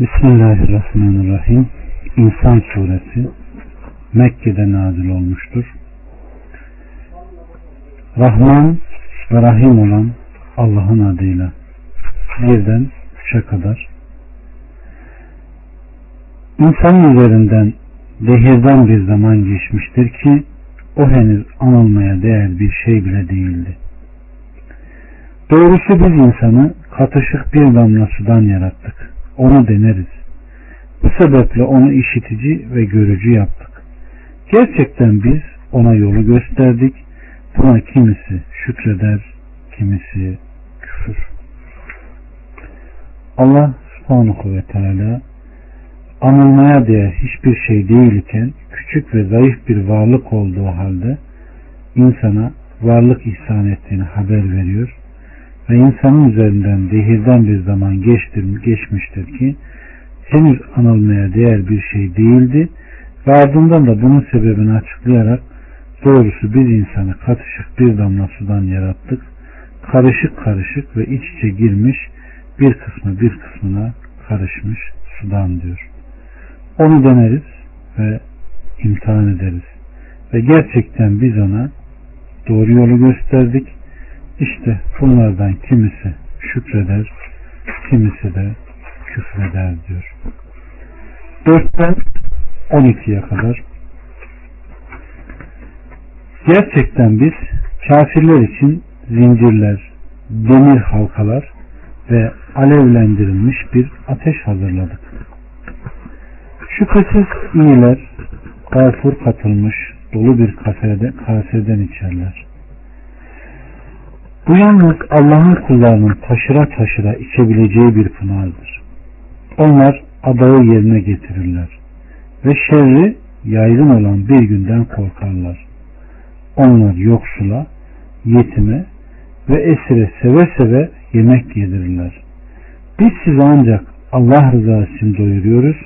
Bismillahirrahmanirrahim. İnsan suresi Mekke'de nazil olmuştur. Rahman ve Rahim olan Allah'ın adıyla birden üçe kadar İnsanın üzerinden dehirden bir zaman geçmiştir ki o henüz anılmaya değer bir şey bile değildi. Doğrusu biz insanı katışık bir damla sudan yarattık. Onu deneriz. Bu sebeple onu işitici ve görücü yaptık. Gerçekten biz ona yolu gösterdik. Buna kimisi şükreder, kimisi küfür. Allah subhanahu ve teala anılmaya değer hiçbir şey değilken küçük ve zayıf bir varlık olduğu halde insana varlık ihsan ettiğini haber veriyor ve insanın üzerinden dehirden bir zaman geçtir, geçmiştir ki henüz anılmaya değer bir şey değildi ve ardından da bunun sebebini açıklayarak doğrusu biz insanı katışık bir damla sudan yarattık karışık karışık ve iç içe girmiş bir kısmı bir kısmına karışmış sudan diyor. Onu deneriz ve imtihan ederiz. Ve gerçekten biz ona doğru yolu gösterdik. İşte bunlardan kimisi şükreder, kimisi de küfreder diyor. 4'ten 12'ye kadar Gerçekten biz kafirler için zincirler, demir halkalar ve alevlendirilmiş bir ateş hazırladık. Şüphesiz iyiler gafur katılmış dolu bir kasede, kaseden içerler. Bu yalnız Allah'ın kullarının taşıra taşıra içebileceği bir pınardır. Onlar adağı yerine getirirler ve şerri yaygın olan bir günden korkarlar. Onlar yoksula, yetime ve esire seve seve yemek yedirirler. Biz sizi ancak Allah rızası için doyuruyoruz.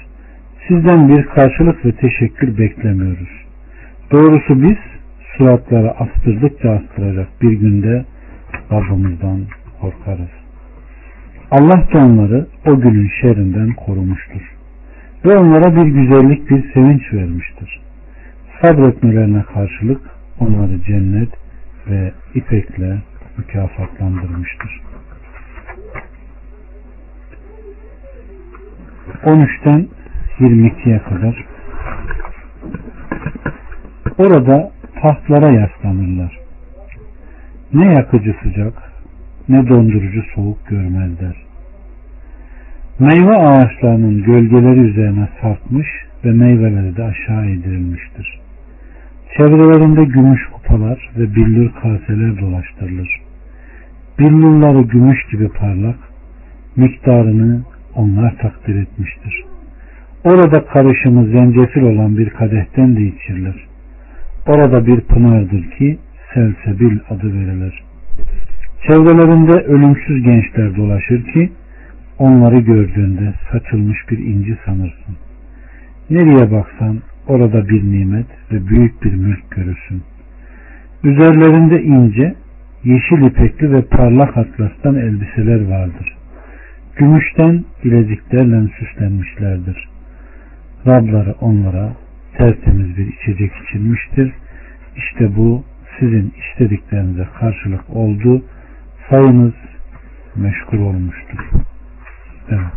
Sizden bir karşılık ve teşekkür beklemiyoruz. Doğrusu biz suratları astırdıkça astıracak bir günde Rabbimizden korkarız. Allah da onları o günün şerrinden korumuştur. Ve onlara bir güzellik, bir sevinç vermiştir. Sabretmelerine karşılık onları cennet ve ipekle mükafatlandırmıştır. 13'ten 22'ye kadar orada tahtlara yaslanırlar. Ne yakıcı sıcak ne dondurucu soğuk görmezler. Meyve ağaçlarının gölgeleri üzerine sarkmış ve meyveleri de aşağı indirilmiştir. Çevrelerinde gümüş kupalar ve billur kaseler dolaştırılır. Billurları gümüş gibi parlak, miktarını onlar takdir etmiştir. Orada karışımı zencefil olan bir kadehten de içirilir. Orada bir pınardır ki selsebil adı verilir. Çevrelerinde ölümsüz gençler dolaşır ki onları gördüğünde saçılmış bir inci sanırsın. Nereye baksan orada bir nimet ve büyük bir mülk görürsün. Üzerlerinde ince, yeşil ipekli ve parlak atlastan elbiseler vardır. Gümüşten bileziklerle süslenmişlerdir. Rabları onlara tertemiz bir içecek içilmiştir. İşte bu sizin istediklerinize karşılık oldu. Sayınız meşgul olmuştur. Evet.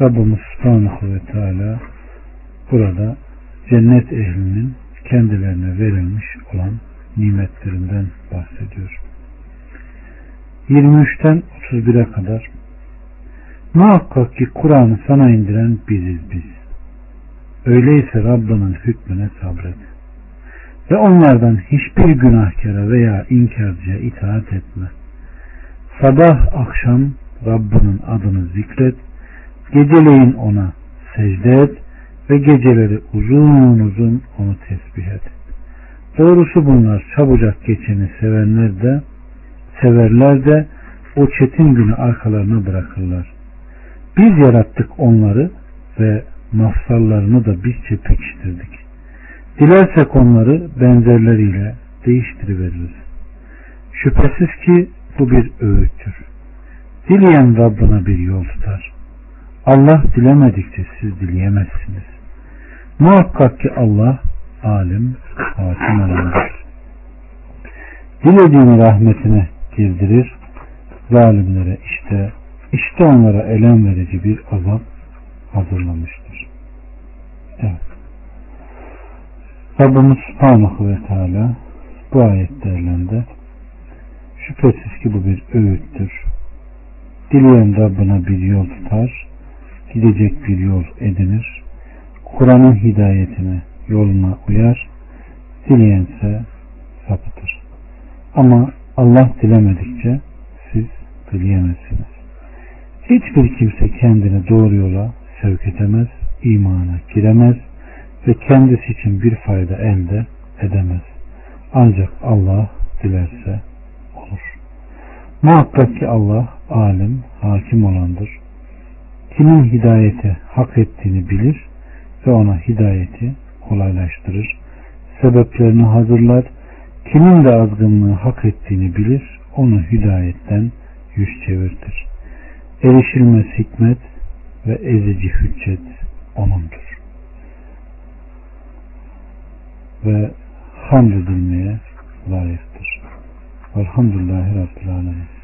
Rabbimiz Subhanahu ve Teala burada cennet ehlinin kendilerine verilmiş olan nimetlerinden bahsediyor. 23'ten 31'e kadar Muhakkak ki Kur'an'ı sana indiren biziz biz. Öyleyse Rabbinin hükmüne sabret. Ve onlardan hiçbir günahkara veya inkarcıya itaat etme. Sabah akşam Rabbinin adını zikret. Geceleyin ona secde et ve geceleri uzun uzun onu tesbih et. Doğrusu bunlar çabucak geçeni sevenler de severler de o çetin günü arkalarına bırakırlar. Biz yarattık onları ve mafsallarını da bizce pekiştirdik. Dilersek onları benzerleriyle değiştiriveririz. Şüphesiz ki bu bir öğüttür. Dileyen Rabbına bir yol tutar. Allah dilemedikçe siz dileyemezsiniz. Muhakkak ki Allah alim, hakim olandır. Dilediğini rahmetine girdirir, zalimlere işte işte onlara elem verici bir azap hazırlamıştır. Evet. Rabbimiz Subhanahu ve Teala bu ayetlerinde şüphesiz ki bu bir öğüttür. Dileyen Rabbına bir yol tutar, gidecek bir yol edinir. Kur'an'ın hidayetine, yoluna uyar, dileyense sapıtır. Ama Allah dilemedikçe siz dileyemezsiniz. Hiçbir kimse kendini doğru yola sevk edemez, imana giremez ve kendisi için bir fayda elde edemez. Ancak Allah dilerse olur. Muhakkak ki Allah alim, hakim olandır. Kimin hidayete hak ettiğini bilir ve ona hidayeti kolaylaştırır. Sebeplerini hazırlar. Kimin de azgınlığı hak ettiğini bilir, onu hidayetten yüz çevirtir. Erişilmez hikmet ve ezici hüccet O'nundur. Ve hamd edilmeye layıktır. Velhamdülillahi Rabbil Alemin.